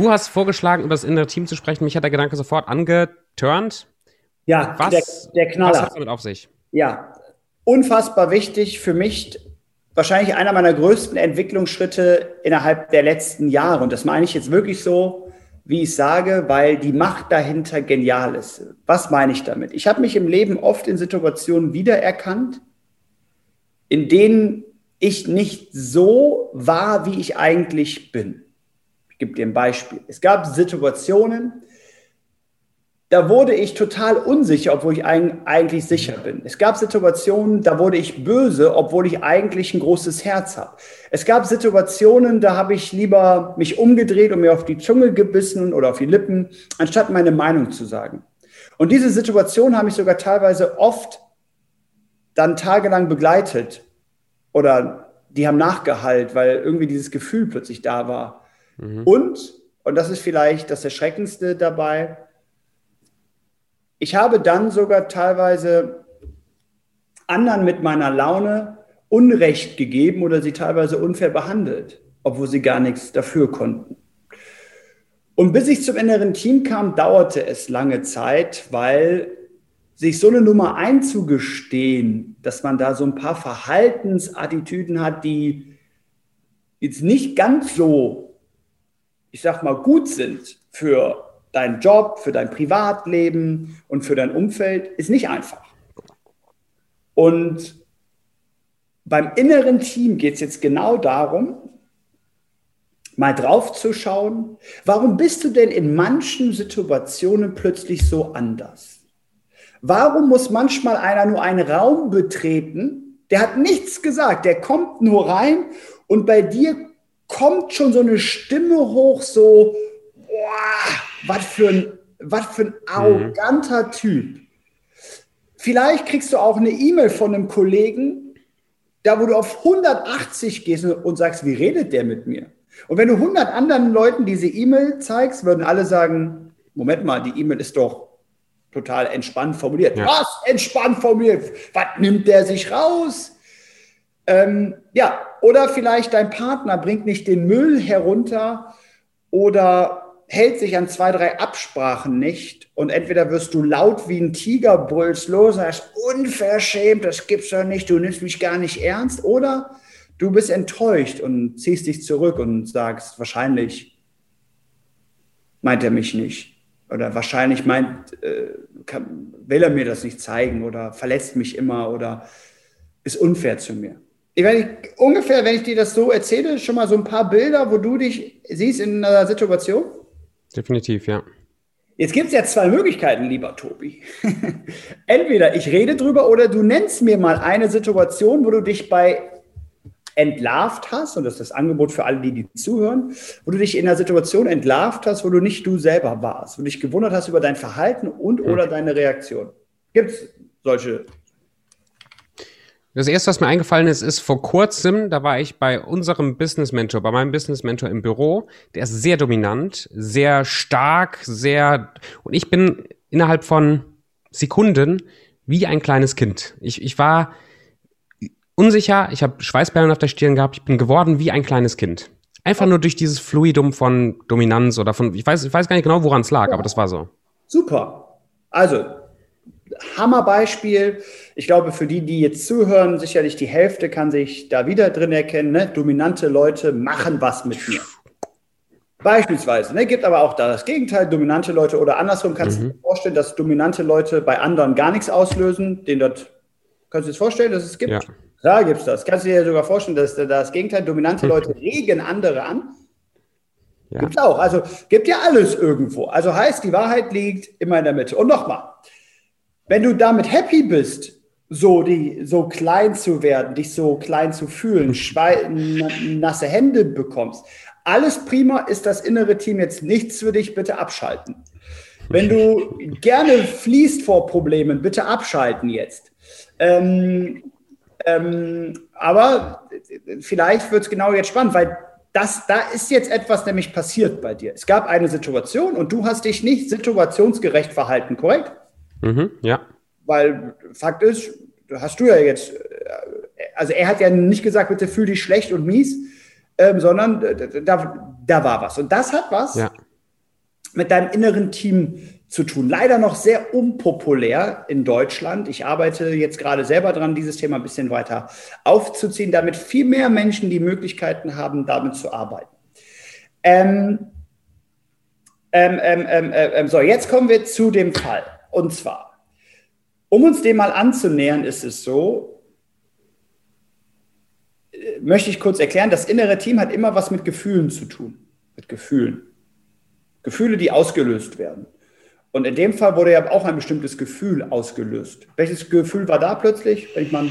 Du hast vorgeschlagen, über das innere Team zu sprechen. Mich hat der Gedanke sofort angeturnt. Ja, was, der, der Knaller. Was hat damit auf sich? Ja, unfassbar wichtig für mich. Wahrscheinlich einer meiner größten Entwicklungsschritte innerhalb der letzten Jahre. Und das meine ich jetzt wirklich so, wie ich sage, weil die Macht dahinter genial ist. Was meine ich damit? Ich habe mich im Leben oft in Situationen wiedererkannt, in denen ich nicht so war, wie ich eigentlich bin. Gebe dir ein Beispiel. Es gab Situationen, da wurde ich total unsicher, obwohl ich eigentlich sicher bin. Es gab Situationen, da wurde ich böse, obwohl ich eigentlich ein großes Herz habe. Es gab Situationen, da habe ich lieber mich umgedreht und mir auf die Zunge gebissen oder auf die Lippen, anstatt meine Meinung zu sagen. Und diese Situation habe ich sogar teilweise oft dann tagelang begleitet oder die haben nachgehalt, weil irgendwie dieses Gefühl plötzlich da war. Mhm. Und, und das ist vielleicht das Erschreckendste dabei, ich habe dann sogar teilweise anderen mit meiner Laune Unrecht gegeben oder sie teilweise unfair behandelt, obwohl sie gar nichts dafür konnten. Und bis ich zum inneren Team kam, dauerte es lange Zeit, weil sich so eine Nummer einzugestehen, dass man da so ein paar Verhaltensattitüden hat, die jetzt nicht ganz so, ich sag mal, gut sind für deinen Job, für dein Privatleben und für dein Umfeld, ist nicht einfach. Und beim inneren Team geht es jetzt genau darum, mal drauf zu schauen, warum bist du denn in manchen Situationen plötzlich so anders? Warum muss manchmal einer nur einen Raum betreten? Der hat nichts gesagt, der kommt nur rein und bei dir kommt schon so eine Stimme hoch, so, boah, was für ein, was für ein arroganter mhm. Typ. Vielleicht kriegst du auch eine E-Mail von einem Kollegen, da wo du auf 180 gehst und sagst, wie redet der mit mir? Und wenn du 100 anderen Leuten diese E-Mail zeigst, würden alle sagen, Moment mal, die E-Mail ist doch total entspannt formuliert. Ja. Was entspannt formuliert? Was nimmt der sich raus? Ähm, ja, oder vielleicht dein Partner bringt nicht den Müll herunter oder hält sich an zwei, drei Absprachen nicht und entweder wirst du laut wie ein Tiger, brüllst los, sagst, unverschämt, das gibt's doch nicht, du nimmst mich gar nicht ernst, oder du bist enttäuscht und ziehst dich zurück und sagst, wahrscheinlich meint er mich nicht oder wahrscheinlich meint, äh, kann, will er mir das nicht zeigen oder verletzt mich immer oder ist unfair zu mir. Ich meine, ungefähr, wenn ich dir das so erzähle, schon mal so ein paar Bilder, wo du dich siehst in einer Situation? Definitiv, ja. Jetzt gibt es ja zwei Möglichkeiten, lieber Tobi. Entweder ich rede drüber oder du nennst mir mal eine Situation, wo du dich bei entlarvt hast, und das ist das Angebot für alle, die, die zuhören, wo du dich in einer Situation entlarvt hast, wo du nicht du selber warst, wo du dich gewundert hast über dein Verhalten und oder mhm. deine Reaktion. Gibt es solche das erste, was mir eingefallen ist, ist vor kurzem, da war ich bei unserem Business Mentor, bei meinem Business Mentor im Büro. Der ist sehr dominant, sehr stark, sehr, und ich bin innerhalb von Sekunden wie ein kleines Kind. Ich, ich war unsicher, ich habe Schweißperlen auf der Stirn gehabt, ich bin geworden wie ein kleines Kind. Einfach nur durch dieses Fluidum von Dominanz oder von, ich weiß, ich weiß gar nicht genau, woran es lag, aber das war so. Super. Also, Hammerbeispiel. Ich glaube, für die, die jetzt zuhören, sicherlich die Hälfte kann sich da wieder drin erkennen. Ne? Dominante Leute machen was mit mir. Beispielsweise. Ne? Gibt aber auch da das Gegenteil, dominante Leute oder andersrum. Kannst mhm. du dir vorstellen, dass dominante Leute bei anderen gar nichts auslösen? Den dort, kannst du dir das vorstellen, dass es gibt? Ja. Da gibt es das. Kannst du dir sogar vorstellen, dass das Gegenteil, dominante mhm. Leute regen andere an? Ja. Gibt es auch. Also gibt ja alles irgendwo. Also heißt, die Wahrheit liegt immer in der Mitte. Und nochmal, wenn du damit happy bist, so, die, so klein zu werden, dich so klein zu fühlen, nasse Hände bekommst, alles prima, ist das innere Team jetzt nichts für dich, bitte abschalten. Wenn du gerne fließt vor Problemen, bitte abschalten jetzt. Ähm, ähm, aber vielleicht wird es genau jetzt spannend, weil das, da ist jetzt etwas nämlich passiert bei dir. Es gab eine Situation und du hast dich nicht situationsgerecht verhalten, korrekt? Mhm, ja. Weil Fakt ist, hast du ja jetzt, äh, also er hat ja nicht gesagt, bitte fühl dich schlecht und mies, ähm, sondern da, da war was. Und das hat was ja. mit deinem inneren Team zu tun. Leider noch sehr unpopulär in Deutschland. Ich arbeite jetzt gerade selber dran, dieses Thema ein bisschen weiter aufzuziehen, damit viel mehr Menschen die Möglichkeiten haben, damit zu arbeiten. Ähm, ähm, ähm, ähm, ähm so, jetzt kommen wir zu dem Fall. Und zwar, um uns dem mal anzunähern, ist es so, äh, möchte ich kurz erklären, das innere Team hat immer was mit Gefühlen zu tun. Mit Gefühlen. Gefühle, die ausgelöst werden. Und in dem Fall wurde ja auch ein bestimmtes Gefühl ausgelöst. Welches Gefühl war da plötzlich, wenn ich mal.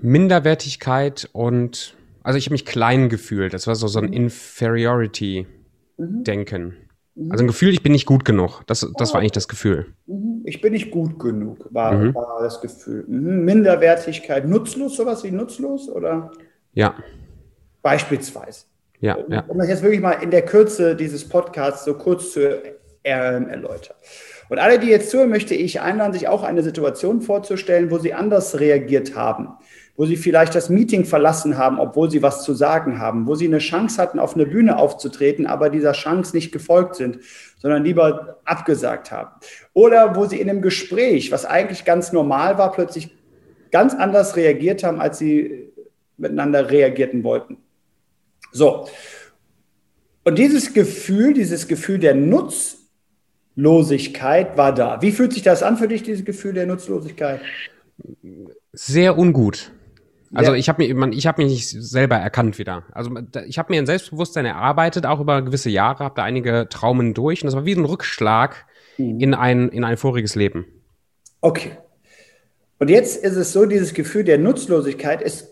Minderwertigkeit und, also ich habe mich klein gefühlt. Das war so, so ein mhm. Inferiority-Denken. Mhm. Also ein Gefühl, ich bin nicht gut genug. Das, das war ah. eigentlich das Gefühl. Mhm. Ich bin nicht gut genug, war, mhm. war das Gefühl. Mhm. Minderwertigkeit, nutzlos, sowas wie nutzlos, oder? Ja. Beispielsweise. Ja, ja. Um das jetzt wirklich mal in der Kürze dieses Podcasts so kurz zu ähm, erläutern. Und alle, die jetzt zuhören, möchte ich einladen, sich auch eine Situation vorzustellen, wo sie anders reagiert haben, wo sie vielleicht das Meeting verlassen haben, obwohl sie was zu sagen haben, wo sie eine Chance hatten, auf eine Bühne aufzutreten, aber dieser Chance nicht gefolgt sind, sondern lieber abgesagt haben. Oder wo sie in einem Gespräch, was eigentlich ganz normal war, plötzlich ganz anders reagiert haben, als sie miteinander reagierten wollten. So. Und dieses Gefühl, dieses Gefühl der Nutzlosigkeit war da. Wie fühlt sich das an für dich, dieses Gefühl der Nutzlosigkeit? Sehr ungut. Also ja. ich habe mich, ich habe mich nicht selber erkannt wieder. Also ich habe mir ein Selbstbewusstsein erarbeitet, auch über gewisse Jahre, habe da einige Traumen durch und das war wie ein Rückschlag mhm. in ein in ein voriges Leben. Okay. Und jetzt ist es so, dieses Gefühl der Nutzlosigkeit ist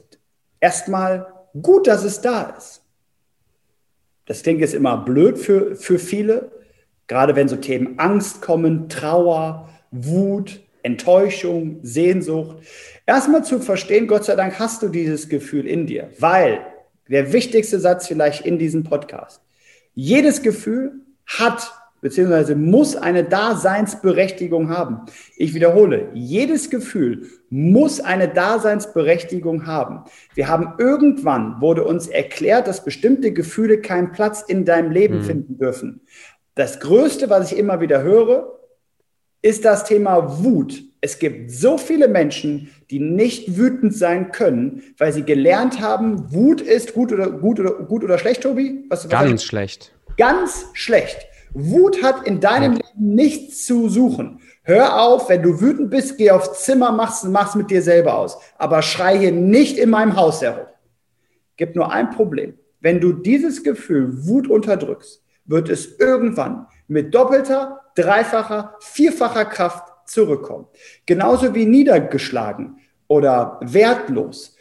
erstmal gut, dass es da ist. Das klingt jetzt immer blöd für, für viele, gerade wenn so Themen Angst kommen, Trauer, Wut, Enttäuschung, Sehnsucht. Erstmal zu verstehen, Gott sei Dank hast du dieses Gefühl in dir, weil der wichtigste Satz vielleicht in diesem Podcast, jedes Gefühl hat beziehungsweise muss eine Daseinsberechtigung haben. Ich wiederhole, jedes Gefühl muss eine Daseinsberechtigung haben. Wir haben irgendwann, wurde uns erklärt, dass bestimmte Gefühle keinen Platz in deinem Leben mhm. finden dürfen. Das Größte, was ich immer wieder höre, ist das Thema Wut. Es gibt so viele Menschen, die nicht wütend sein können, weil sie gelernt haben, Wut ist gut oder gut oder gut oder schlecht, Tobi? Was, was Ganz schlecht. Ganz schlecht. Wut hat in deinem Leben nichts zu suchen. Hör auf, wenn du wütend bist, geh aufs Zimmer, mach's, mach's mit dir selber aus. Aber schrei hier nicht in meinem Haus herum. Gibt nur ein Problem. Wenn du dieses Gefühl Wut unterdrückst, wird es irgendwann mit doppelter, dreifacher, vierfacher Kraft zurückkommen. Genauso wie niedergeschlagen oder wertlos.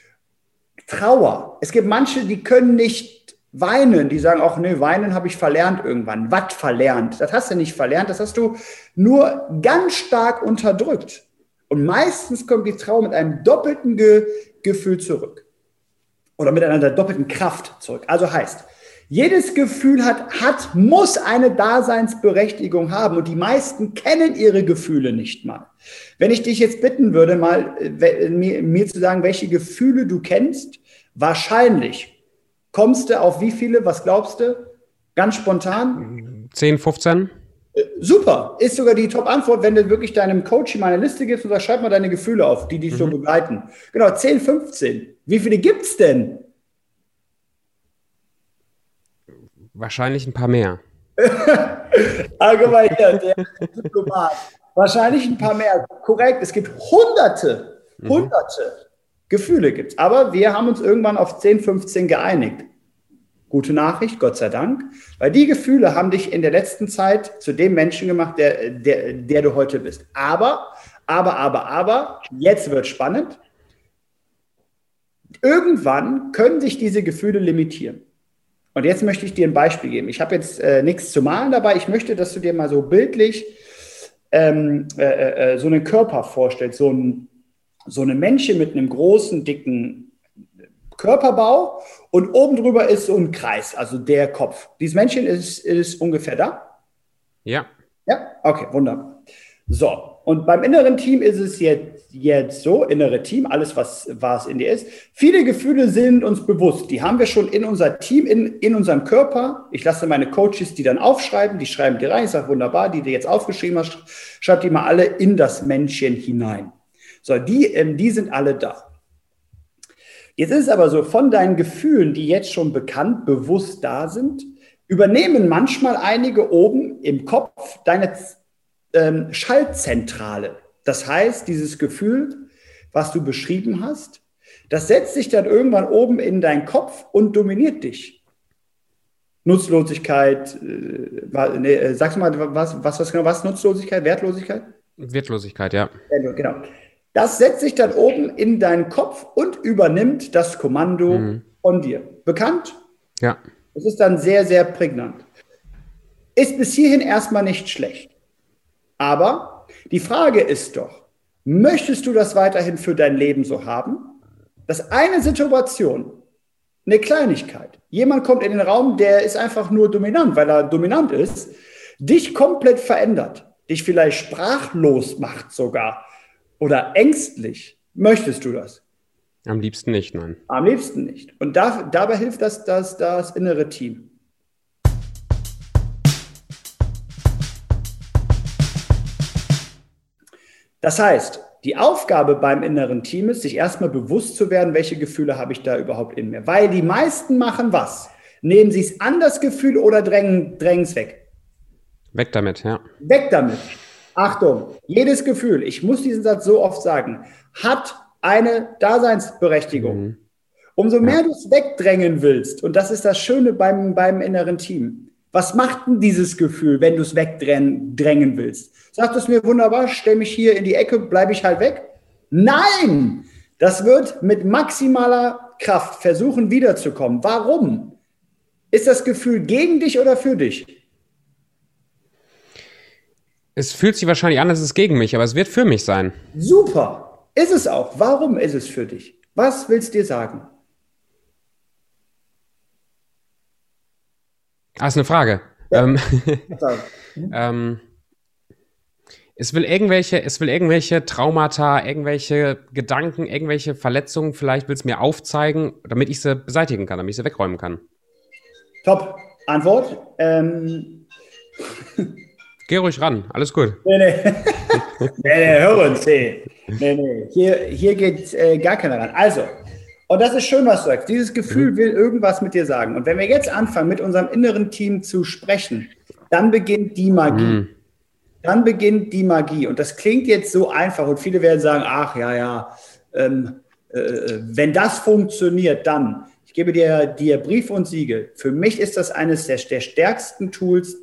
Trauer. Es gibt manche, die können nicht Weinen, die sagen auch, nee, Weinen habe ich verlernt irgendwann. Was verlernt? Das hast du nicht verlernt, das hast du nur ganz stark unterdrückt. Und meistens kommt die Trauer mit einem doppelten Ge Gefühl zurück. Oder mit einer doppelten Kraft zurück. Also heißt, jedes Gefühl hat, hat, muss eine Daseinsberechtigung haben. Und die meisten kennen ihre Gefühle nicht mal. Wenn ich dich jetzt bitten würde, mal äh, mir, mir zu sagen, welche Gefühle du kennst, wahrscheinlich Kommst du auf wie viele? Was glaubst du? Ganz spontan? 10, 15? Äh, super, ist sogar die Top-Antwort, wenn du wirklich deinem Coach mal eine Liste gibst und sagst, schreib mal deine Gefühle auf, die dich mhm. so begleiten. Genau, 10, 15. Wie viele gibt es denn? Wahrscheinlich ein paar mehr. Allgemein, ja, der Diplomat. Wahrscheinlich ein paar mehr. Korrekt, es gibt hunderte, mhm. hunderte. Mhm. Gefühle gibt. Aber wir haben uns irgendwann auf 10, 15 geeinigt. Gute Nachricht, Gott sei Dank, weil die Gefühle haben dich in der letzten Zeit zu dem Menschen gemacht, der, der, der du heute bist. Aber, aber, aber, aber, jetzt wird spannend. Irgendwann können sich diese Gefühle limitieren. Und jetzt möchte ich dir ein Beispiel geben. Ich habe jetzt äh, nichts zu malen dabei. Ich möchte, dass du dir mal so bildlich ähm, äh, äh, äh so einen Körper vorstellst, so ein so eine Männchen mit einem großen, dicken Körperbau und oben drüber ist so ein Kreis, also der Kopf. Dieses Männchen ist, ist ungefähr da? Ja. Ja, okay, wunderbar. So, und beim inneren Team ist es jetzt jetzt so, innere Team, alles, was, was in dir ist. Viele Gefühle sind uns bewusst. Die haben wir schon in unser Team, in, in unserem Körper. Ich lasse meine Coaches die dann aufschreiben, die schreiben die rein. Ich sage, wunderbar, die du jetzt aufgeschrieben hast, schreib die mal alle in das Männchen hinein. So, die, ähm, die sind alle da. Jetzt ist es aber so, von deinen Gefühlen, die jetzt schon bekannt, bewusst da sind, übernehmen manchmal einige oben im Kopf deine ähm, Schaltzentrale. Das heißt, dieses Gefühl, was du beschrieben hast, das setzt sich dann irgendwann oben in deinen Kopf und dominiert dich. Nutzlosigkeit, äh, nee, äh, sagst du mal, was, was, was genau, was Nutzlosigkeit, Wertlosigkeit? Wertlosigkeit, ja. Genau. Das setzt sich dann oben in deinen Kopf und übernimmt das Kommando mhm. von dir. Bekannt? Ja. Das ist dann sehr, sehr prägnant. Ist bis hierhin erstmal nicht schlecht. Aber die Frage ist doch, möchtest du das weiterhin für dein Leben so haben? Dass eine Situation, eine Kleinigkeit, jemand kommt in den Raum, der ist einfach nur dominant, weil er dominant ist, dich komplett verändert, dich vielleicht sprachlos macht sogar oder ängstlich. Möchtest du das? Am liebsten nicht, nein. Am liebsten nicht. Und da, dabei hilft das, das, das innere Team. Das heißt, die Aufgabe beim inneren Team ist, sich erstmal bewusst zu werden, welche Gefühle habe ich da überhaupt in mir. Weil die meisten machen was? Nehmen sie es an das Gefühl oder drängen es weg? Weg damit, ja. Weg damit. Achtung, jedes Gefühl, ich muss diesen Satz so oft sagen, hat eine Daseinsberechtigung. Mhm. Umso mehr ja. du es wegdrängen willst, und das ist das Schöne beim, beim inneren Team, was macht denn dieses Gefühl, wenn du es wegdrängen willst? Sagt es mir wunderbar, stell mich hier in die Ecke, bleibe ich halt weg? Nein! Das wird mit maximaler Kraft versuchen wiederzukommen. Warum? Ist das Gefühl gegen dich oder für dich? Es fühlt sich wahrscheinlich an, es ist gegen mich, aber es wird für mich sein. Super. Ist es auch. Warum ist es für dich? Was willst du dir sagen? Ah, ist eine Frage. Ja. Ähm, ähm, es will irgendwelche, es will irgendwelche Traumata, irgendwelche Gedanken, irgendwelche Verletzungen, vielleicht will es mir aufzeigen, damit ich sie beseitigen kann, damit ich sie wegräumen kann. Top. Antwort. Ähm. Geh ruhig ran, alles gut. Nee, nee. nee, nee, hör uns, nee. Nee, nee. Hier, hier geht äh, gar keiner ran. Also, und das ist schön, was du sagst. Dieses Gefühl mhm. will irgendwas mit dir sagen. Und wenn wir jetzt anfangen, mit unserem inneren Team zu sprechen, dann beginnt die Magie. Mhm dann beginnt die Magie. Und das klingt jetzt so einfach und viele werden sagen, ach ja, ja, ähm, äh, wenn das funktioniert, dann. Ich gebe dir, dir Brief und Siegel. Für mich ist das eines der, der stärksten Tools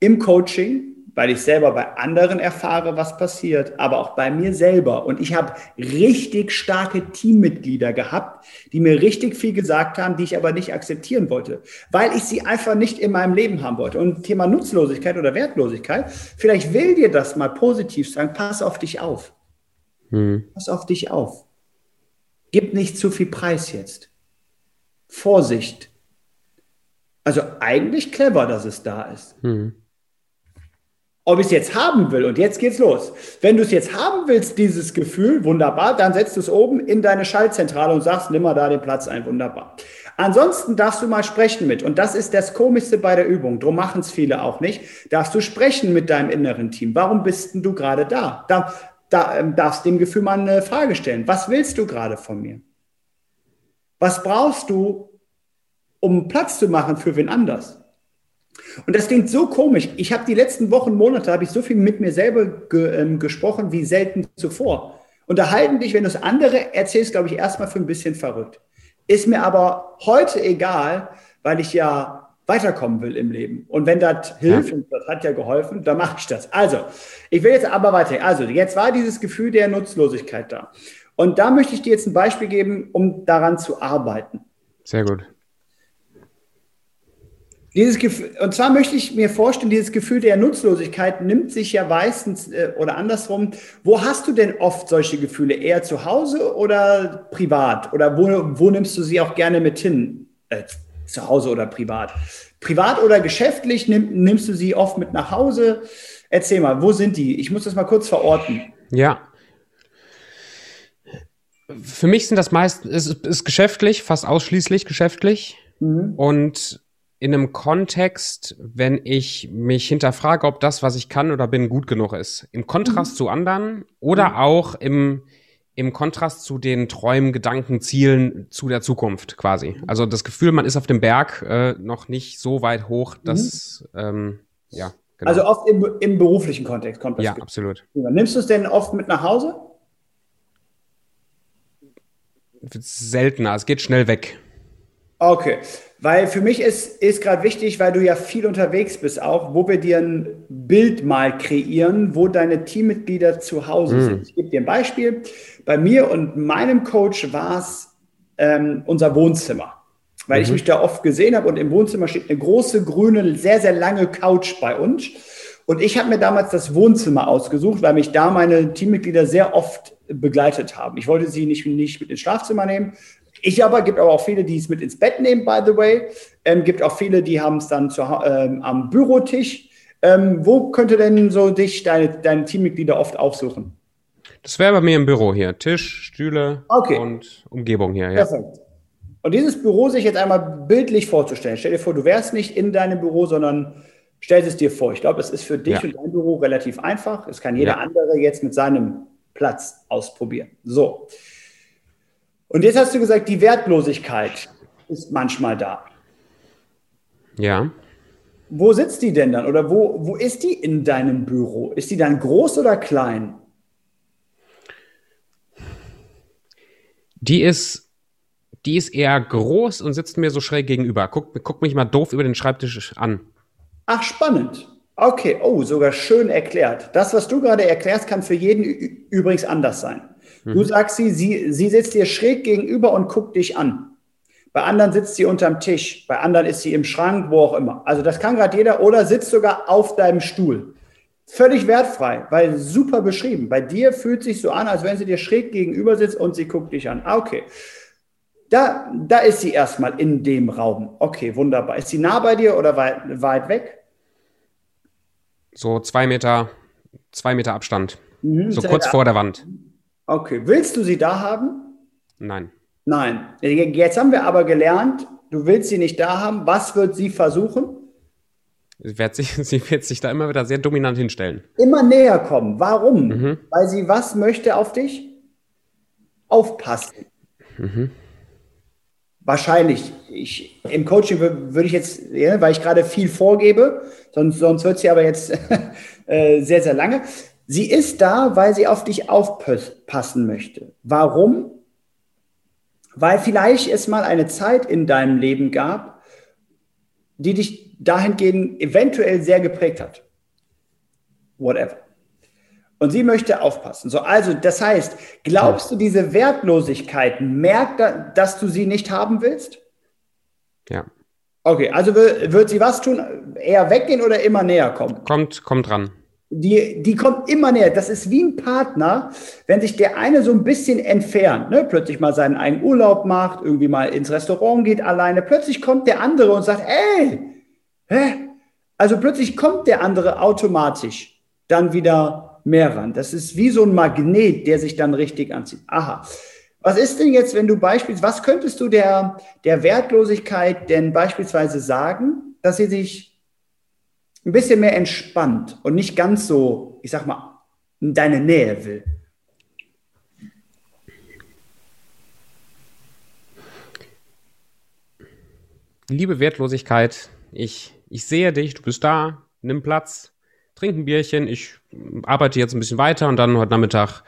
im Coaching, weil ich selber bei anderen erfahre, was passiert, aber auch bei mir selber. Und ich habe richtig starke Teammitglieder gehabt, die mir richtig viel gesagt haben, die ich aber nicht akzeptieren wollte, weil ich sie einfach nicht in meinem Leben haben wollte. Und Thema Nutzlosigkeit oder Wertlosigkeit, vielleicht will dir das mal positiv sagen, pass auf dich auf. Hm. Pass auf dich auf. Gib nicht zu viel Preis jetzt. Vorsicht. Also eigentlich clever, dass es da ist. Hm ob ich es jetzt haben will. Und jetzt geht's los. Wenn du es jetzt haben willst, dieses Gefühl, wunderbar, dann setzt du es oben in deine Schaltzentrale und sagst, nimm mal da den Platz ein, wunderbar. Ansonsten darfst du mal sprechen mit. Und das ist das Komischste bei der Übung. Drum machen es viele auch nicht. Darfst du sprechen mit deinem inneren Team. Warum bist denn du gerade da? Da, da ähm, darfst dem Gefühl mal eine Frage stellen. Was willst du gerade von mir? Was brauchst du, um Platz zu machen für wen anders? Und das klingt so komisch. Ich habe die letzten Wochen, Monate, habe ich so viel mit mir selber ge, ähm, gesprochen wie selten zuvor. Unterhalten dich, wenn du es andere erzählst, glaube ich, erstmal für ein bisschen verrückt. Ist mir aber heute egal, weil ich ja weiterkommen will im Leben. Und wenn das hilft, ja. und das hat ja geholfen, dann mache ich das. Also, ich will jetzt aber weiter. Also, jetzt war dieses Gefühl der Nutzlosigkeit da. Und da möchte ich dir jetzt ein Beispiel geben, um daran zu arbeiten. Sehr gut. Dieses Gefühl, und zwar möchte ich mir vorstellen, dieses Gefühl der Nutzlosigkeit nimmt sich ja meistens äh, oder andersrum. Wo hast du denn oft solche Gefühle? Eher zu Hause oder privat? Oder wo, wo nimmst du sie auch gerne mit hin? Äh, zu Hause oder privat? Privat oder geschäftlich nimm, nimmst du sie oft mit nach Hause? Erzähl mal, wo sind die? Ich muss das mal kurz verorten. Ja. Für mich sind das meist, ist, ist geschäftlich, fast ausschließlich geschäftlich. Mhm. Und in einem Kontext, wenn ich mich hinterfrage, ob das, was ich kann oder bin, gut genug ist. Im Kontrast mhm. zu anderen oder mhm. auch im, im Kontrast zu den Träumen, Gedanken, Zielen zu der Zukunft quasi. Also das Gefühl, man ist auf dem Berg äh, noch nicht so weit hoch, dass, mhm. ähm, ja. Genau. Also oft im, im, beruflichen Kontext kommt das. Ja, absolut. Nimmst du es denn oft mit nach Hause? Seltener, es geht schnell weg. Okay, weil für mich ist, ist gerade wichtig, weil du ja viel unterwegs bist auch, wo wir dir ein Bild mal kreieren, wo deine Teammitglieder zu Hause mm. sind. Ich gebe dir ein Beispiel. Bei mir und meinem Coach war es ähm, unser Wohnzimmer, weil mhm. ich mich da oft gesehen habe und im Wohnzimmer steht eine große, grüne, sehr, sehr lange Couch bei uns. Und ich habe mir damals das Wohnzimmer ausgesucht, weil mich da meine Teammitglieder sehr oft begleitet haben. Ich wollte sie nicht, nicht mit ins Schlafzimmer nehmen, ich aber, gibt aber auch viele, die es mit ins Bett nehmen, by the way. Ähm, gibt auch viele, die haben es dann zu, ähm, am Bürotisch. Ähm, wo könnte denn so dich deine, deine Teammitglieder oft aufsuchen? Das wäre bei mir im Büro hier. Tisch, Stühle okay. und Umgebung hier. Ja. Perfekt. Und dieses Büro sich jetzt einmal bildlich vorzustellen. Stell dir vor, du wärst nicht in deinem Büro, sondern stell es dir vor. Ich glaube, es ist für dich ja. und dein Büro relativ einfach. Es kann jeder ja. andere jetzt mit seinem Platz ausprobieren. So. Und jetzt hast du gesagt, die Wertlosigkeit ist manchmal da. Ja. Wo sitzt die denn dann? Oder wo, wo ist die in deinem Büro? Ist die dann groß oder klein? Die ist, die ist eher groß und sitzt mir so schräg gegenüber. Guck, guck mich mal doof über den Schreibtisch an. Ach, spannend. Okay, oh, sogar schön erklärt. Das, was du gerade erklärst, kann für jeden übrigens anders sein. Mhm. Du sagst sie, sie, sie sitzt dir schräg gegenüber und guckt dich an. Bei anderen sitzt sie unterm Tisch, bei anderen ist sie im Schrank, wo auch immer. Also das kann gerade jeder oder sitzt sogar auf deinem Stuhl. Völlig wertfrei, weil super beschrieben. Bei dir fühlt sich so an, als wenn sie dir schräg gegenüber sitzt und sie guckt dich an. Ah, okay. Da, da ist sie erstmal in dem Raum. Okay, wunderbar. Ist sie nah bei dir oder weit, weit weg? So zwei Meter, zwei Meter Abstand. Mhm, so kurz vor der Wand. Okay, willst du sie da haben? Nein. Nein. Jetzt haben wir aber gelernt, du willst sie nicht da haben. Was wird sie versuchen? Sie wird sich, sie wird sich da immer wieder sehr dominant hinstellen. Immer näher kommen. Warum? Mhm. Weil sie was möchte auf dich? Aufpassen. Mhm. Wahrscheinlich. Ich, Im Coaching würde ich jetzt, ja, weil ich gerade viel vorgebe, sonst, sonst wird sie aber jetzt äh, sehr, sehr lange. Sie ist da, weil sie auf dich aufpassen möchte. Warum? Weil vielleicht es mal eine Zeit in deinem Leben gab, die dich dahingehend eventuell sehr geprägt hat. Whatever. Und sie möchte aufpassen. So, also, das heißt, glaubst du, diese Wertlosigkeit merkt, dass du sie nicht haben willst? Ja. Okay, also wird sie was tun? Eher weggehen oder immer näher kommen? Kommt, kommt dran die, die kommt immer näher. Das ist wie ein Partner, wenn sich der eine so ein bisschen entfernt, ne? plötzlich mal seinen eigenen Urlaub macht, irgendwie mal ins Restaurant geht alleine, plötzlich kommt der andere und sagt, ey, hä? Also plötzlich kommt der andere automatisch dann wieder mehr ran. Das ist wie so ein Magnet, der sich dann richtig anzieht. Aha. Was ist denn jetzt, wenn du beispielsweise, was könntest du der, der Wertlosigkeit denn beispielsweise sagen, dass sie sich ein bisschen mehr entspannt und nicht ganz so, ich sag mal, in deine Nähe will. Liebe Wertlosigkeit, ich, ich sehe dich, du bist da, nimm Platz, trink ein Bierchen, ich arbeite jetzt ein bisschen weiter und dann heute Nachmittag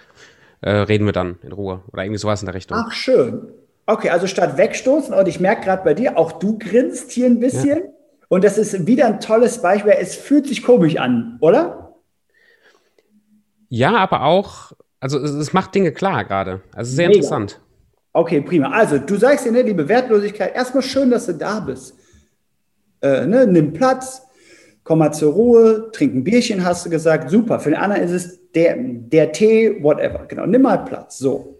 äh, reden wir dann in Ruhe oder irgendwie sowas in der Richtung. Ach, schön. Okay, also statt wegstoßen, und ich merke gerade bei dir, auch du grinst hier ein bisschen. Ja. Und das ist wieder ein tolles Beispiel. Es fühlt sich komisch an, oder? Ja, aber auch, also es, es macht Dinge klar gerade. Also sehr Mega. interessant. Okay, prima. Also du sagst dir, ne, liebe Wertlosigkeit, erstmal schön, dass du da bist. Äh, ne, nimm Platz, komm mal zur Ruhe, trink ein Bierchen, hast du gesagt. Super. Für den anderen ist es der, der Tee, whatever. Genau, nimm mal Platz. So.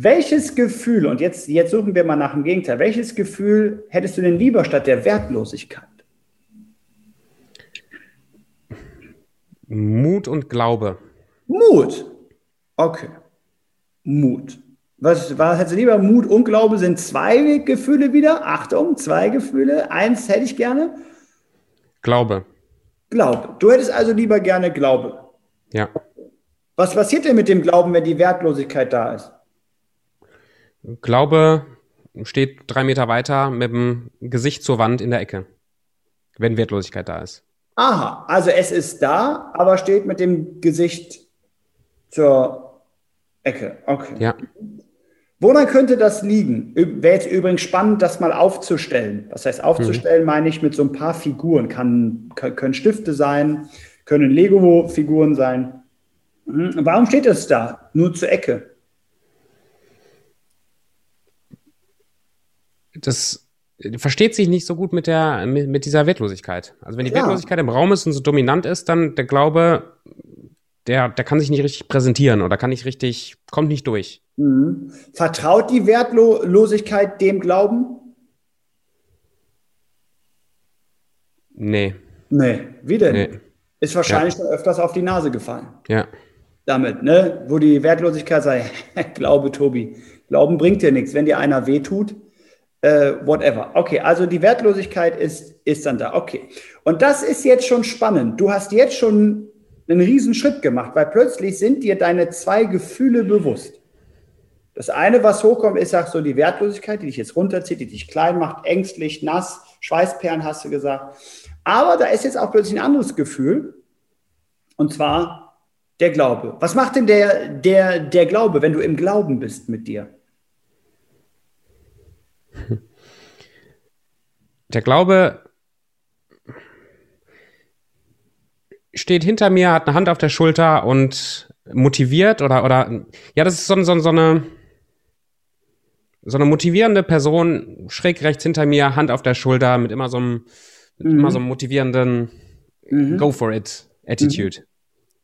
Welches Gefühl, und jetzt, jetzt suchen wir mal nach dem Gegenteil, welches Gefühl hättest du denn lieber statt der Wertlosigkeit? Mut und Glaube. Mut. Okay. Mut. Was, was hättest du lieber? Mut und Glaube sind zwei Gefühle wieder. Achtung, zwei Gefühle. Eins hätte ich gerne. Glaube. Glaube. Du hättest also lieber gerne Glaube. Ja. Was passiert denn mit dem Glauben, wenn die Wertlosigkeit da ist? Glaube steht drei Meter weiter mit dem Gesicht zur Wand in der Ecke, wenn Wertlosigkeit da ist. Aha, also es ist da, aber steht mit dem Gesicht zur Ecke. Okay. Ja. Woran könnte das liegen? Wäre jetzt übrigens spannend, das mal aufzustellen. Was heißt aufzustellen, mhm. meine ich mit so ein paar Figuren. Kann, können Stifte sein, können Lego-Figuren sein. Hm, warum steht es da? Nur zur Ecke. Das versteht sich nicht so gut mit, der, mit, mit dieser Wertlosigkeit. Also wenn die ja. Wertlosigkeit im Raum ist und so dominant ist, dann der Glaube, der, der kann sich nicht richtig präsentieren oder kann nicht richtig, kommt nicht durch. Mhm. Vertraut die Wertlosigkeit dem Glauben? Nee. Nee, wie denn? Nee. Ist wahrscheinlich ja. schon öfters auf die Nase gefallen. Ja. Damit, ne? Wo die Wertlosigkeit sei, Glaube, Tobi. Glauben bringt dir nichts. Wenn dir einer wehtut, äh, whatever. Okay, also die Wertlosigkeit ist, ist dann da. Okay. Und das ist jetzt schon spannend. Du hast jetzt schon einen riesen Schritt gemacht, weil plötzlich sind dir deine zwei Gefühle bewusst. Das eine, was hochkommt, ist, sag so, die Wertlosigkeit, die dich jetzt runterzieht, die dich klein macht, ängstlich, nass, Schweißperlen hast du gesagt. Aber da ist jetzt auch plötzlich ein anderes Gefühl. Und zwar der Glaube. Was macht denn der, der, der Glaube, wenn du im Glauben bist mit dir? Der Glaube steht hinter mir, hat eine Hand auf der Schulter und motiviert oder, oder, ja, das ist so, so, so eine, so eine motivierende Person schräg rechts hinter mir, Hand auf der Schulter mit immer so einem, mhm. immer so einem motivierenden mhm. Go for it Attitude.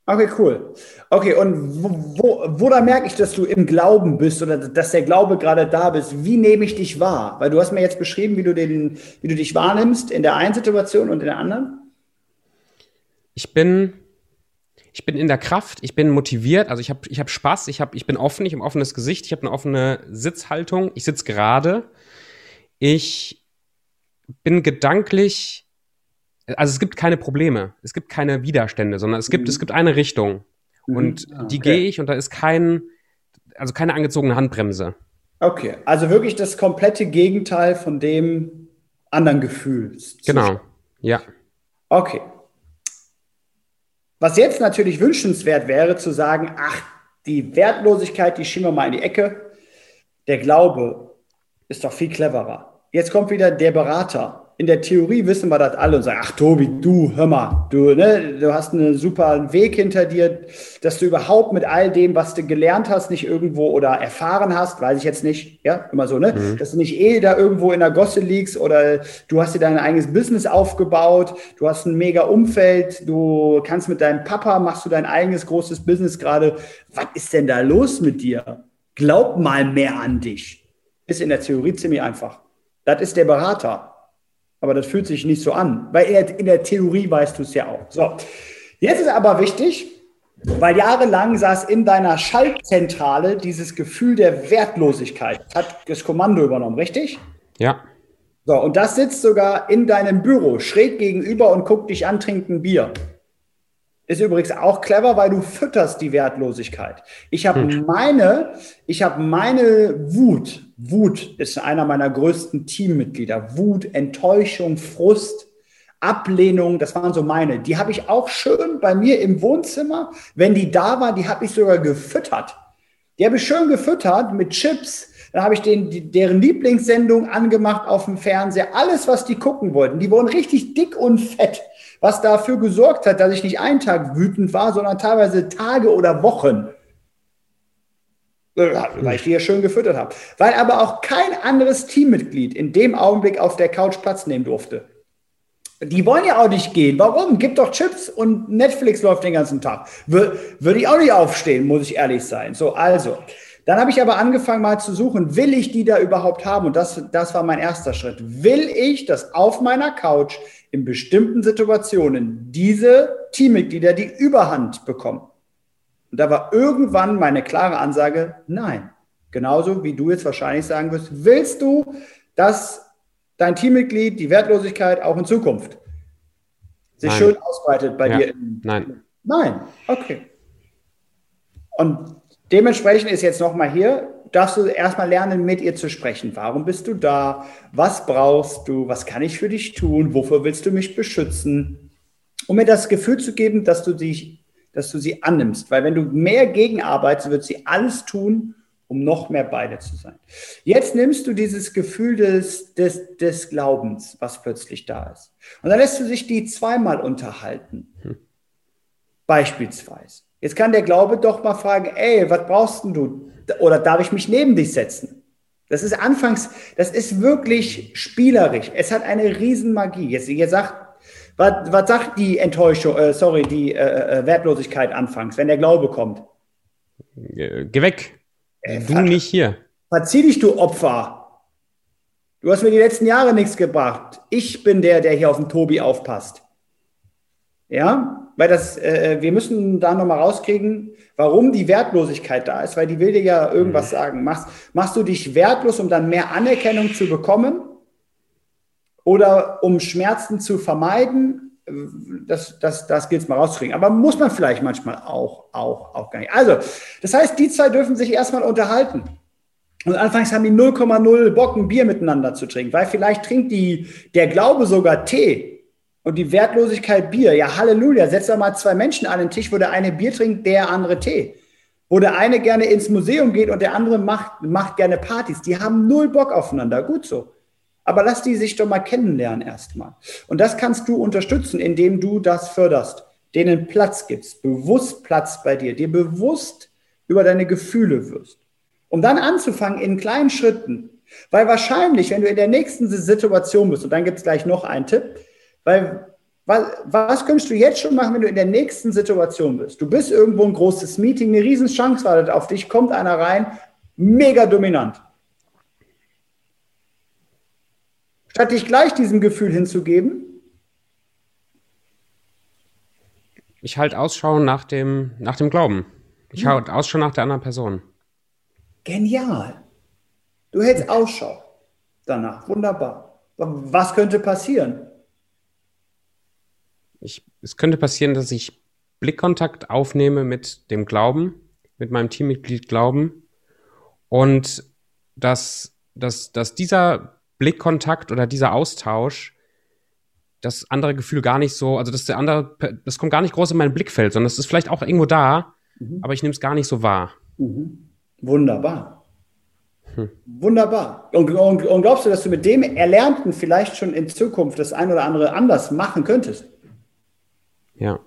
Okay, cool. Okay, und wo, wo, wo da merke ich, dass du im Glauben bist oder dass der Glaube gerade da bist? Wie nehme ich dich wahr? Weil du hast mir jetzt beschrieben, wie du, den, wie du dich wahrnimmst in der einen Situation und in der anderen. Ich bin, ich bin in der Kraft, ich bin motiviert, also ich habe ich hab Spaß, ich, hab, ich bin offen, ich habe ein offenes Gesicht, ich habe eine offene Sitzhaltung, ich sitze gerade. Ich bin gedanklich also es gibt keine Probleme, es gibt keine Widerstände, sondern es gibt, mhm. es gibt eine Richtung. Mhm. Und okay. die gehe ich und da ist kein, also keine angezogene Handbremse. Okay, also wirklich das komplette Gegenteil von dem anderen Gefühl. Genau, ja. Okay. Was jetzt natürlich wünschenswert wäre, zu sagen, ach, die Wertlosigkeit, die schieben wir mal in die Ecke. Der Glaube ist doch viel cleverer. Jetzt kommt wieder der Berater in der Theorie wissen wir das alle und sagen, ach Tobi, du, hör mal, du, ne, du hast einen super Weg hinter dir, dass du überhaupt mit all dem, was du gelernt hast, nicht irgendwo oder erfahren hast, weiß ich jetzt nicht, ja, immer so, ne, mhm. dass du nicht eh da irgendwo in der Gosse liegst oder du hast dir dein eigenes Business aufgebaut, du hast ein mega Umfeld, du kannst mit deinem Papa, machst du dein eigenes großes Business gerade. Was ist denn da los mit dir? Glaub mal mehr an dich. Ist in der Theorie ziemlich einfach. Das ist der Berater aber das fühlt sich nicht so an, weil in der, in der Theorie weißt du es ja auch. So, jetzt ist aber wichtig, weil jahrelang saß in deiner Schaltzentrale dieses Gefühl der Wertlosigkeit, hat das Kommando übernommen, richtig? Ja. So, und das sitzt sogar in deinem Büro, schräg gegenüber und guckt dich an, trinkt ein Bier. Ist übrigens auch clever, weil du fütterst die Wertlosigkeit. Ich habe hm. meine, ich habe meine Wut. Wut ist einer meiner größten Teammitglieder. Wut, Enttäuschung, Frust, Ablehnung, das waren so meine. Die habe ich auch schön bei mir im Wohnzimmer. Wenn die da war, die habe ich sogar gefüttert. Die habe ich schön gefüttert mit Chips. Dann habe ich den, deren Lieblingssendung angemacht auf dem Fernseher. Alles, was die gucken wollten. Die wurden richtig dick und fett was dafür gesorgt hat, dass ich nicht einen Tag wütend war, sondern teilweise Tage oder Wochen. Weil ich die ja schön gefüttert habe. Weil aber auch kein anderes Teammitglied in dem Augenblick auf der Couch Platz nehmen durfte. Die wollen ja auch nicht gehen. Warum? Gib doch Chips und Netflix läuft den ganzen Tag. Würde ich auch nicht aufstehen, muss ich ehrlich sein. So, also. Dann habe ich aber angefangen mal zu suchen, will ich die da überhaupt haben? Und das, das war mein erster Schritt. Will ich, dass auf meiner Couch in bestimmten Situationen diese Teammitglieder die Überhand bekommen? Und da war irgendwann meine klare Ansage, nein. Genauso wie du jetzt wahrscheinlich sagen wirst, willst du, dass dein Teammitglied die Wertlosigkeit auch in Zukunft sich nein. schön ausbreitet bei ja. dir? Nein. Nein, okay. Und dementsprechend ist jetzt nochmal hier, darfst du erstmal lernen, mit ihr zu sprechen. Warum bist du da? Was brauchst du? Was kann ich für dich tun? Wofür willst du mich beschützen? Um mir das Gefühl zu geben, dass du dich, dass du sie annimmst. Weil wenn du mehr gegenarbeitest, wird sie alles tun, um noch mehr beide zu sein. Jetzt nimmst du dieses Gefühl des, des, des Glaubens, was plötzlich da ist. Und dann lässt du sich die zweimal unterhalten. Hm. Beispielsweise. Jetzt kann der Glaube doch mal fragen, ey, was brauchst du? Oder darf ich mich neben dich setzen? Das ist anfangs, das ist wirklich spielerisch. Es hat eine Riesenmagie. Jetzt, ihr sagt, was, was sagt die Enttäuschung, äh, sorry, die äh, äh Wertlosigkeit anfangs, wenn der Glaube kommt? Geh weg. Äh, du nicht hier. Verzieh dich, du Opfer. Du hast mir die letzten Jahre nichts gebracht. Ich bin der, der hier auf den Tobi aufpasst. Ja, weil das, äh, wir müssen da nochmal rauskriegen, warum die Wertlosigkeit da ist, weil die will dir ja irgendwas mhm. sagen. Machst, machst du dich wertlos, um dann mehr Anerkennung zu bekommen oder um Schmerzen zu vermeiden? das, das, das gilt es mal rauszukriegen. Aber muss man vielleicht manchmal auch, auch, auch gar nicht. Also, das heißt, die zwei dürfen sich erstmal unterhalten. Und anfangs haben die 0,0 Bock, ein Bier miteinander zu trinken, weil vielleicht trinkt die, der Glaube sogar Tee und die Wertlosigkeit Bier. Ja, Halleluja, setz doch mal zwei Menschen an den Tisch, wo der eine Bier trinkt, der andere Tee. Wo der eine gerne ins Museum geht und der andere macht, macht gerne Partys. Die haben null Bock aufeinander. Gut so. Aber lass die sich doch mal kennenlernen erstmal. Und das kannst du unterstützen, indem du das förderst, denen Platz gibst, bewusst Platz bei dir, dir bewusst über deine Gefühle wirst. Um dann anzufangen in kleinen Schritten. Weil wahrscheinlich, wenn du in der nächsten Situation bist, und dann gibt es gleich noch einen Tipp, weil was, was könntest du jetzt schon machen, wenn du in der nächsten Situation bist? Du bist irgendwo ein großes Meeting, eine Riesenchance wartet auf dich, kommt einer rein, mega dominant. Statt dich gleich diesem Gefühl hinzugeben? Ich halte Ausschau nach dem, nach dem Glauben. Ich hm. halte Ausschau nach der anderen Person. Genial. Du hältst Ausschau danach. Wunderbar. Was könnte passieren? Ich, es könnte passieren, dass ich Blickkontakt aufnehme mit dem Glauben, mit meinem Teammitglied Glauben und dass, dass, dass dieser Blickkontakt oder dieser Austausch das andere Gefühl gar nicht so, also dass der andere, das kommt gar nicht groß in mein Blickfeld, sondern es ist vielleicht auch irgendwo da, mhm. aber ich nehme es gar nicht so wahr. Mhm. Wunderbar. Hm. Wunderbar. Und, und, und, glaubst du, dass du mit dem Erlernten vielleicht schon in Zukunft das ein oder andere anders machen könntest? Ja.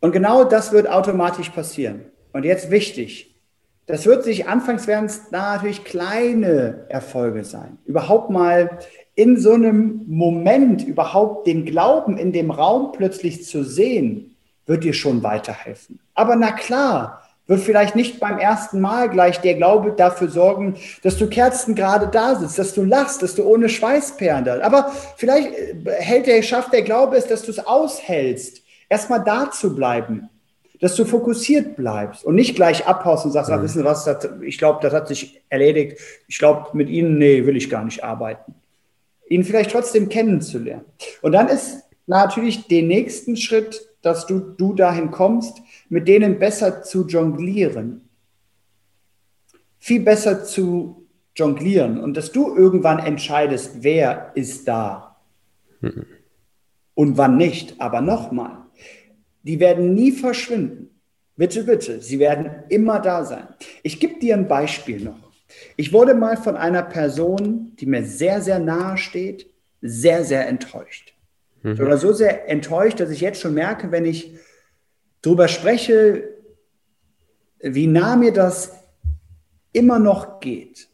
Und genau das wird automatisch passieren. Und jetzt wichtig, das wird sich anfangs werden es natürlich kleine Erfolge sein. Überhaupt mal in so einem Moment überhaupt den Glauben in dem Raum plötzlich zu sehen, wird dir schon weiterhelfen. Aber na klar, wird vielleicht nicht beim ersten Mal gleich der Glaube dafür sorgen, dass du Kerzen gerade da sitzt, dass du lachst, dass du ohne Schweißperlen da. Aber vielleicht äh, hält der, schafft der Glaube es, dass du es aushältst, erstmal da zu bleiben dass du fokussiert bleibst und nicht gleich abhaust und sagst, mhm. ah, wissen Sie was, das, ich glaube, das hat sich erledigt. Ich glaube, mit Ihnen, nee, will ich gar nicht arbeiten. Ihn vielleicht trotzdem kennenzulernen. Und dann ist natürlich der nächste Schritt, dass du, du dahin kommst, mit denen besser zu jonglieren. Viel besser zu jonglieren und dass du irgendwann entscheidest, wer ist da mhm. und wann nicht. Aber nochmal, die werden nie verschwinden. Bitte, bitte, sie werden immer da sein. Ich gebe dir ein Beispiel noch. Ich wurde mal von einer Person, die mir sehr, sehr nahe steht, sehr, sehr enttäuscht. Mhm. Sogar so sehr enttäuscht, dass ich jetzt schon merke, wenn ich darüber spreche, wie nah mir das immer noch geht.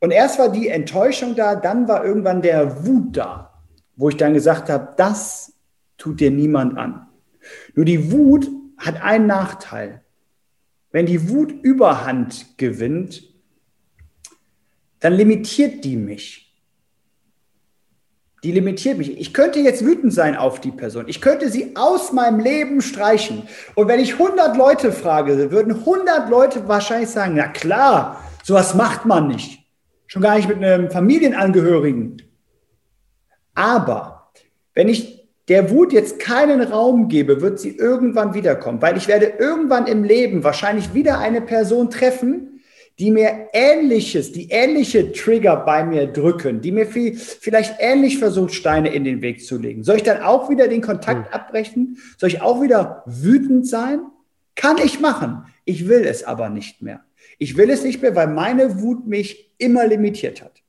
Und erst war die Enttäuschung da, dann war irgendwann der Wut da, wo ich dann gesagt habe, das tut dir niemand an. Nur die Wut hat einen Nachteil. Wenn die Wut Überhand gewinnt, dann limitiert die mich. Die limitiert mich. Ich könnte jetzt wütend sein auf die Person. Ich könnte sie aus meinem Leben streichen. Und wenn ich 100 Leute frage, würden 100 Leute wahrscheinlich sagen, na klar, sowas macht man nicht. Schon gar nicht mit einem Familienangehörigen. Aber wenn ich der Wut jetzt keinen Raum gebe, wird sie irgendwann wiederkommen, weil ich werde irgendwann im Leben wahrscheinlich wieder eine Person treffen, die mir ähnliches, die ähnliche Trigger bei mir drücken, die mir viel, vielleicht ähnlich versucht, Steine in den Weg zu legen. Soll ich dann auch wieder den Kontakt hm. abbrechen? Soll ich auch wieder wütend sein? Kann ich machen. Ich will es aber nicht mehr. Ich will es nicht mehr, weil meine Wut mich immer limitiert hat.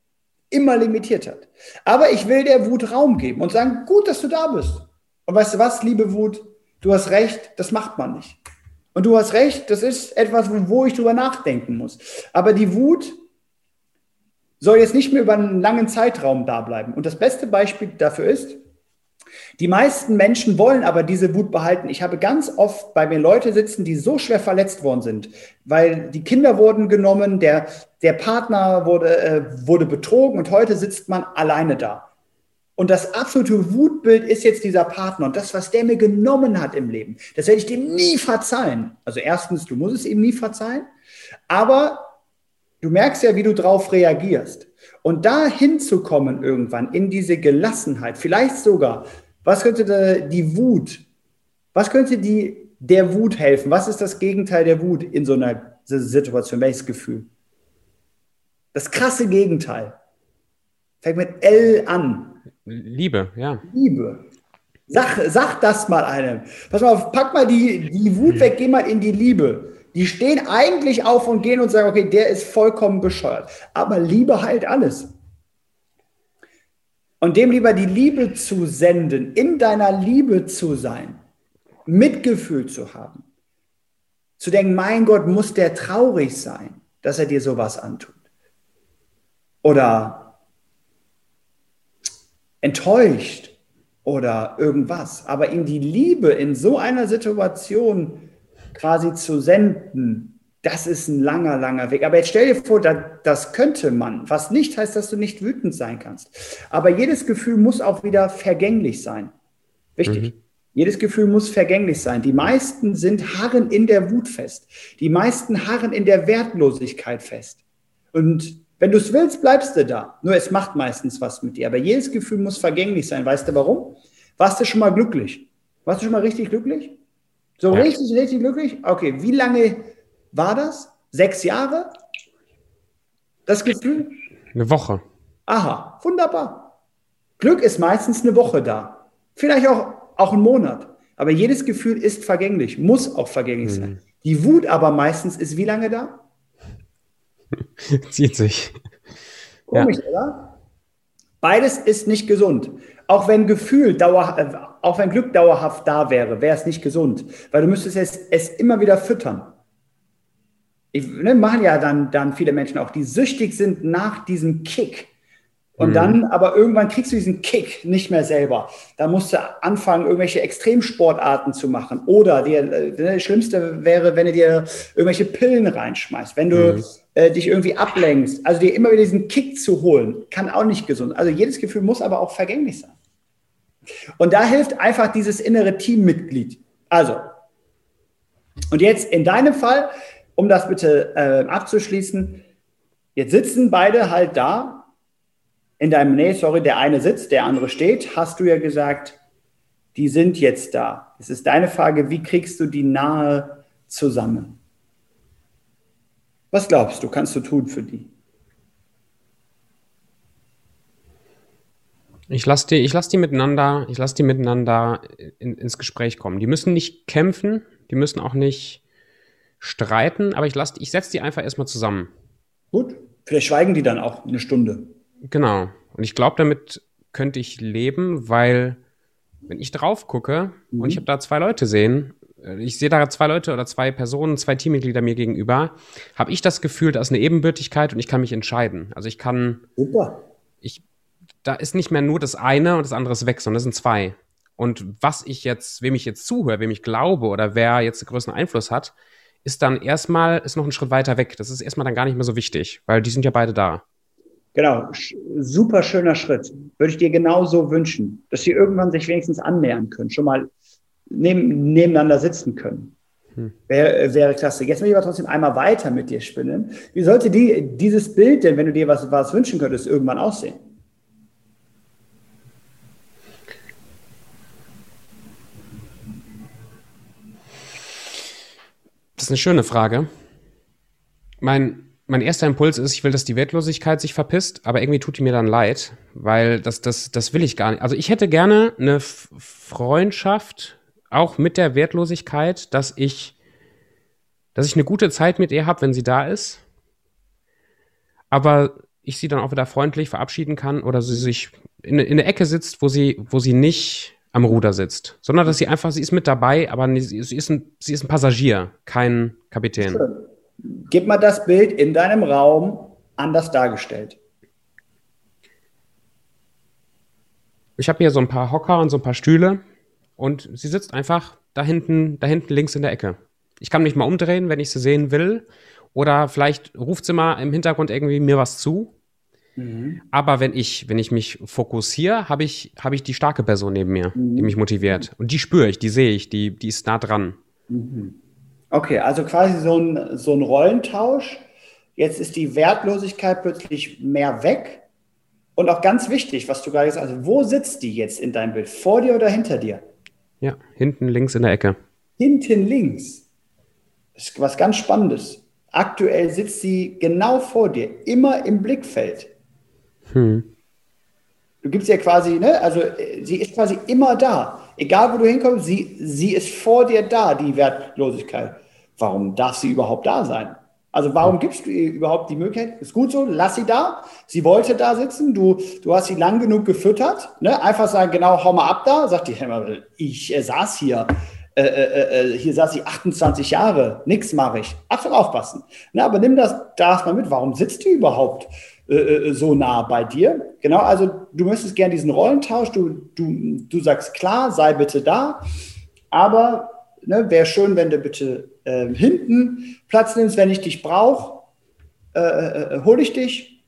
Immer limitiert hat. Aber ich will der Wut Raum geben und sagen, gut, dass du da bist. Und weißt du was, liebe Wut? Du hast recht, das macht man nicht. Und du hast recht, das ist etwas, wo ich drüber nachdenken muss. Aber die Wut soll jetzt nicht mehr über einen langen Zeitraum da bleiben. Und das beste Beispiel dafür ist, die meisten Menschen wollen aber diese Wut behalten. Ich habe ganz oft bei mir Leute sitzen, die so schwer verletzt worden sind, weil die Kinder wurden genommen, der, der Partner wurde, äh, wurde betrogen und heute sitzt man alleine da. Und das absolute Wutbild ist jetzt dieser Partner und das, was der mir genommen hat im Leben, das werde ich dem nie verzeihen. Also erstens, du musst es ihm nie verzeihen, aber du merkst ja, wie du drauf reagierst. Und da hinzukommen irgendwann in diese Gelassenheit, vielleicht sogar, was könnte die Wut, was könnte die, der Wut helfen? Was ist das Gegenteil der Wut in so einer Situation? Welches Gefühl? Das krasse Gegenteil. Fängt mit L an. Liebe, ja. Liebe. Sag, sag das mal einem. Pass mal auf, pack mal die, die Wut weg, geh mal in die Liebe. Die stehen eigentlich auf und gehen und sagen, okay, der ist vollkommen bescheuert. Aber Liebe heilt alles. Und dem lieber die Liebe zu senden, in deiner Liebe zu sein, Mitgefühl zu haben, zu denken, mein Gott, muss der traurig sein, dass er dir sowas antut. Oder enttäuscht oder irgendwas. Aber ihm die Liebe in so einer Situation quasi zu senden, das ist ein langer, langer Weg. Aber jetzt stell dir vor, das, könnte man, was nicht heißt, dass du nicht wütend sein kannst. Aber jedes Gefühl muss auch wieder vergänglich sein. Wichtig. Mhm. Jedes Gefühl muss vergänglich sein. Die meisten sind harren in der Wut fest. Die meisten harren in der Wertlosigkeit fest. Und wenn du es willst, bleibst du da. Nur es macht meistens was mit dir. Aber jedes Gefühl muss vergänglich sein. Weißt du warum? Warst du schon mal glücklich? Warst du schon mal richtig glücklich? So ja. richtig, richtig glücklich? Okay, wie lange war das? Sechs Jahre? Das Gefühl? Eine Woche. Aha, wunderbar. Glück ist meistens eine Woche da. Vielleicht auch, auch einen Monat. Aber jedes Gefühl ist vergänglich, muss auch vergänglich mhm. sein. Die Wut aber meistens ist wie lange da? Zieht sich. Komisch, ja. oder? Beides ist nicht gesund. Auch wenn Gefühl dauer, äh, auch wenn Glück dauerhaft da wäre, wäre es nicht gesund, weil du müsstest es, es immer wieder füttern. Ich, ne, machen ja dann, dann viele Menschen auch, die süchtig sind nach diesem Kick. Und mhm. dann, aber irgendwann kriegst du diesen Kick nicht mehr selber. Da musst du anfangen, irgendwelche Extremsportarten zu machen. Oder dir, äh, das Schlimmste wäre, wenn du dir irgendwelche Pillen reinschmeißt. Wenn du mhm äh, dich irgendwie ablenkst. Also dir immer wieder diesen Kick zu holen, kann auch nicht gesund. Also jedes Gefühl muss aber auch vergänglich sein. Und da hilft einfach dieses innere Teammitglied. Also, und jetzt in deinem Fall, um das bitte äh, abzuschließen, jetzt sitzen beide halt da. In deinem, nee, sorry, der eine sitzt, der andere steht, hast du ja gesagt, die sind jetzt da. Es ist deine Frage, wie kriegst du die nahe zusammen? Was glaubst du, kannst du tun für die? Ich lasse die, lass die miteinander, ich lasse die miteinander in, ins Gespräch kommen. Die müssen nicht kämpfen, die müssen auch nicht streiten, aber ich lasse, ich setze die einfach erstmal zusammen. Gut, vielleicht schweigen die dann auch eine Stunde. Genau. Und ich glaube, damit könnte ich leben, weil wenn ich drauf gucke mhm. und ich habe da zwei Leute sehen ich sehe da zwei Leute oder zwei Personen, zwei Teammitglieder mir gegenüber, habe ich das Gefühl, da ist eine Ebenbürtigkeit und ich kann mich entscheiden. Also ich kann. Super. Ich, da ist nicht mehr nur das eine und das andere ist weg, sondern das sind zwei. Und was ich jetzt, wem ich jetzt zuhöre, wem ich glaube oder wer jetzt den größten Einfluss hat, ist dann erstmal, ist noch ein Schritt weiter weg. Das ist erstmal dann gar nicht mehr so wichtig, weil die sind ja beide da. Genau, super schöner Schritt. Würde ich dir genauso wünschen, dass sie irgendwann sich wenigstens annähern können, schon mal neben, nebeneinander sitzen können. Hm. Wäre, wäre klasse. Jetzt will ich aber trotzdem einmal weiter mit dir spinnen. Wie sollte die, dieses Bild denn, wenn du dir was, was wünschen könntest, irgendwann aussehen? Das ist eine schöne Frage. Mein, mein erster Impuls ist, ich will, dass die Wertlosigkeit sich verpisst, aber irgendwie tut die mir dann leid, weil das, das, das will ich gar nicht. Also ich hätte gerne eine Freundschaft, auch mit der Wertlosigkeit, dass ich, dass ich eine gute Zeit mit ihr habe, wenn sie da ist, aber ich sie dann auch wieder freundlich verabschieden kann oder sie sich in, in der Ecke sitzt, wo sie, wo sie nicht am Ruder sitzt, sondern dass sie einfach, sie ist mit dabei, aber sie ist ein, sie ist ein Passagier, kein Kapitän. Schön. Gib mal das Bild in deinem Raum anders dargestellt. Ich habe hier so ein paar Hocker und so ein paar Stühle und sie sitzt einfach da hinten, da hinten links in der Ecke. Ich kann mich mal umdrehen, wenn ich sie sehen will. Oder vielleicht ruft sie mal im Hintergrund irgendwie mir was zu. Mhm. Aber wenn ich, wenn ich mich fokussiere, habe ich, habe ich die starke Person neben mir, mhm. die mich motiviert. Und die spüre ich, die sehe ich, die, die ist nah dran. Mhm. Okay, also quasi so ein, so ein Rollentausch. Jetzt ist die Wertlosigkeit plötzlich mehr weg. Und auch ganz wichtig, was du gerade gesagt hast, also wo sitzt die jetzt in deinem Bild? Vor dir oder hinter dir? Ja, hinten links in der Ecke. Hinten links. Das ist was ganz Spannendes. Aktuell sitzt sie genau vor dir, immer im Blickfeld. Hm. Du gibst ja quasi, ne, also sie ist quasi immer da. Egal wo du hinkommst, sie, sie ist vor dir da, die Wertlosigkeit. Warum darf sie überhaupt da sein? Also warum gibst du ihr überhaupt die Möglichkeit? Ist gut so, lass sie da. Sie wollte da sitzen, du, du hast sie lang genug gefüttert. Ne? Einfach sagen, genau, hau mal ab da. Sagt die, ich äh, saß hier. Äh, äh, äh, hier saß sie 28 Jahre, nichts mache ich. Absolut aufpassen. Ne? Aber nimm das da erstmal mit. Warum sitzt die überhaupt äh, äh, so nah bei dir? Genau, also du möchtest gerne diesen Rollentausch. Du, du, du sagst klar, sei bitte da. Aber ne, wäre schön, wenn du bitte äh, hinten Platz nimmst, wenn ich dich brauche, äh, äh, äh, hole ich dich.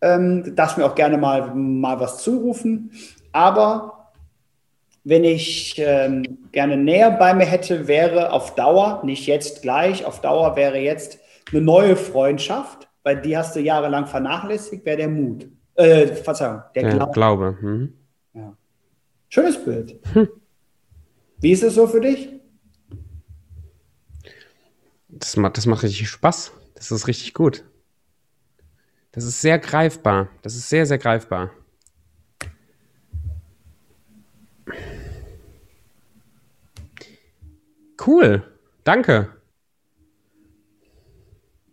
Ähm, darfst mir auch gerne mal, mal was zurufen. Aber wenn ich ähm, gerne näher bei mir hätte, wäre auf Dauer, nicht jetzt gleich, auf Dauer wäre jetzt eine neue Freundschaft, weil die hast du jahrelang vernachlässigt, wäre der Mut. Äh, Verzeihung, der ja, Glaube. Glaube. Mhm. Ja. Schönes Bild. Hm. Wie ist es so für dich? Das macht, das macht richtig Spaß. Das ist richtig gut. Das ist sehr greifbar. Das ist sehr, sehr greifbar. Cool. Danke.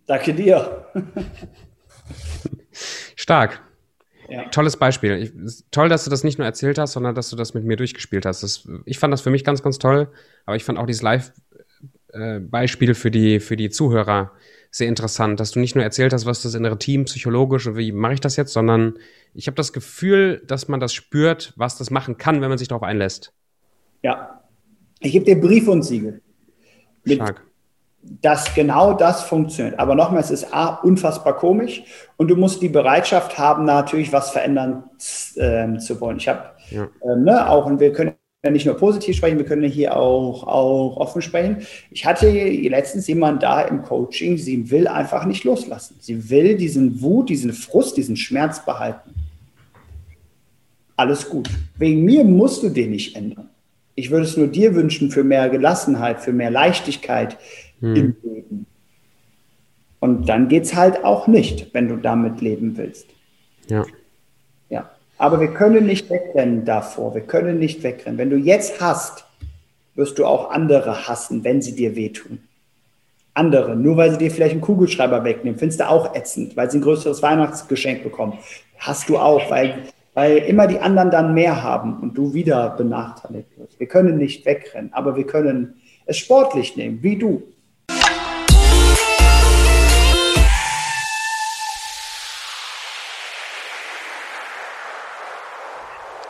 Danke dir. Stark. Ja. Tolles Beispiel. Ich, toll, dass du das nicht nur erzählt hast, sondern dass du das mit mir durchgespielt hast. Das, ich fand das für mich ganz, ganz toll. Aber ich fand auch dieses Live äh, Beispiel für die, für die Zuhörer sehr interessant, dass du nicht nur erzählt hast, was das innere Team psychologisch und wie mache ich das jetzt, sondern ich habe das Gefühl, dass man das spürt, was das machen kann, wenn man sich darauf einlässt. Ja, ich gebe dir Brief und Siegel. Mit, Stark. Dass genau das funktioniert. Aber nochmal, es ist A, unfassbar komisch und du musst die Bereitschaft haben, natürlich was verändern äh, zu wollen. Ich habe ja. ähm, ne, auch, und wir können nicht nur positiv sprechen, wir können hier auch, auch offen sprechen. Ich hatte letztens jemanden da im Coaching, sie will einfach nicht loslassen. Sie will diesen Wut, diesen Frust, diesen Schmerz behalten. Alles gut. Wegen mir musst du den nicht ändern. Ich würde es nur dir wünschen für mehr Gelassenheit, für mehr Leichtigkeit hm. im Leben. Und dann geht es halt auch nicht, wenn du damit leben willst. Ja. Aber wir können nicht wegrennen davor. Wir können nicht wegrennen. Wenn du jetzt hast, wirst du auch andere hassen, wenn sie dir wehtun. Andere, nur weil sie dir vielleicht einen Kugelschreiber wegnehmen, findest du auch ätzend, weil sie ein größeres Weihnachtsgeschenk bekommen. Hast du auch, weil, weil immer die anderen dann mehr haben und du wieder benachteiligt wirst. Wir können nicht wegrennen, aber wir können es sportlich nehmen, wie du.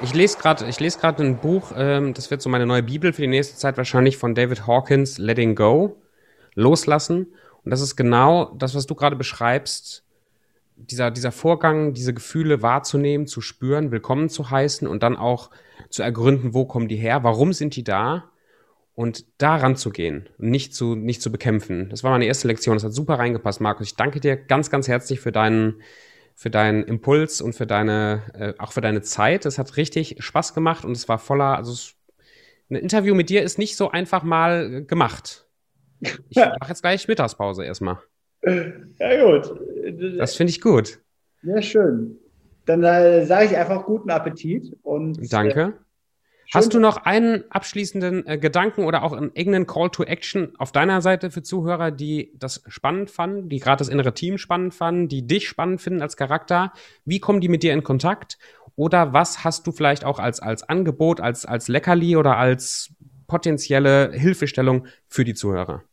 Ich lese gerade, ich lese gerade ein Buch, ähm, das wird so meine neue Bibel für die nächste Zeit wahrscheinlich von David Hawkins, Letting Go, loslassen. Und das ist genau das, was du gerade beschreibst. dieser, dieser Vorgang, diese Gefühle wahrzunehmen, zu spüren, willkommen zu heißen und dann auch zu ergründen, wo kommen die her, warum sind die da und daran zu gehen und nicht zu, nicht zu bekämpfen. Das war meine erste Lektion. Das hat super reingepasst, Markus. Ich danke dir ganz, ganz herzlich für deinen, für deinen Impuls und für deine, äh, auch für deine Zeit. Es hat richtig Spaß gemacht und es war voller, also es, ein Interview mit dir ist nicht so einfach mal gemacht. Ich mache jetzt gleich Mittagspause erstmal. Ja, gut. Das finde ich gut. Ja, schön. Dann äh, sage ich einfach guten Appetit und. Danke. Hast du noch einen abschließenden äh, Gedanken oder auch einen eigenen Call to Action auf deiner Seite für Zuhörer, die das spannend fanden, die gerade das innere Team spannend fanden, die dich spannend finden als Charakter? Wie kommen die mit dir in Kontakt? Oder was hast du vielleicht auch als, als Angebot, als, als Leckerli oder als potenzielle Hilfestellung für die Zuhörer?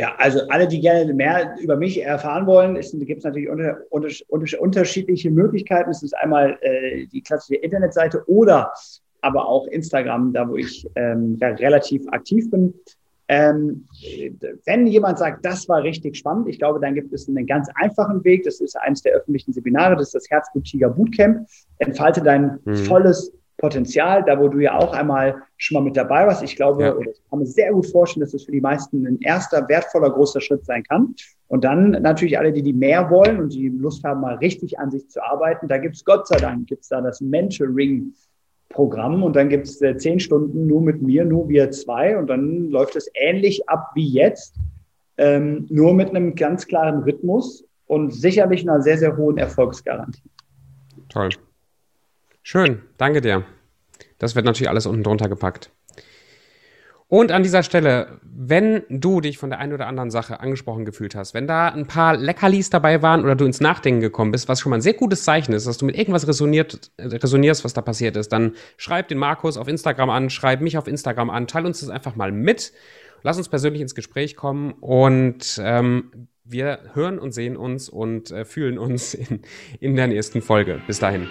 Ja, also alle, die gerne mehr über mich erfahren wollen, gibt es natürlich unter, unter, unter, unterschiedliche Möglichkeiten. Es ist einmal äh, die klassische Internetseite oder aber auch Instagram, da wo ich ähm, ja, relativ aktiv bin. Ähm, wenn jemand sagt, das war richtig spannend, ich glaube, dann gibt es einen ganz einfachen Weg. Das ist eines der öffentlichen Seminare, das ist das Herzblut-Tiger Bootcamp. Entfalte dein mhm. volles Potenzial, da wo du ja auch einmal schon mal mit dabei warst. Ich glaube, ja. ich kann mir sehr gut vorstellen, dass das für die meisten ein erster, wertvoller, großer Schritt sein kann. Und dann natürlich alle, die, die mehr wollen und die Lust haben, mal richtig an sich zu arbeiten. Da gibt's Gott sei Dank, gibt's da das Mentoring. Programm und dann gibt's äh, zehn Stunden nur mit mir, nur wir zwei und dann läuft es ähnlich ab wie jetzt, ähm, nur mit einem ganz klaren Rhythmus und sicherlich einer sehr, sehr hohen Erfolgsgarantie. Toll. Schön, danke dir. Das wird natürlich alles unten drunter gepackt. Und an dieser Stelle, wenn du dich von der einen oder anderen Sache angesprochen gefühlt hast, wenn da ein paar Leckerlis dabei waren oder du ins Nachdenken gekommen bist, was schon mal ein sehr gutes Zeichen ist, dass du mit irgendwas resoniert, resonierst, was da passiert ist, dann schreib den Markus auf Instagram an, schreib mich auf Instagram an, teil uns das einfach mal mit, lass uns persönlich ins Gespräch kommen und ähm, wir hören und sehen uns und äh, fühlen uns in, in der nächsten Folge. Bis dahin.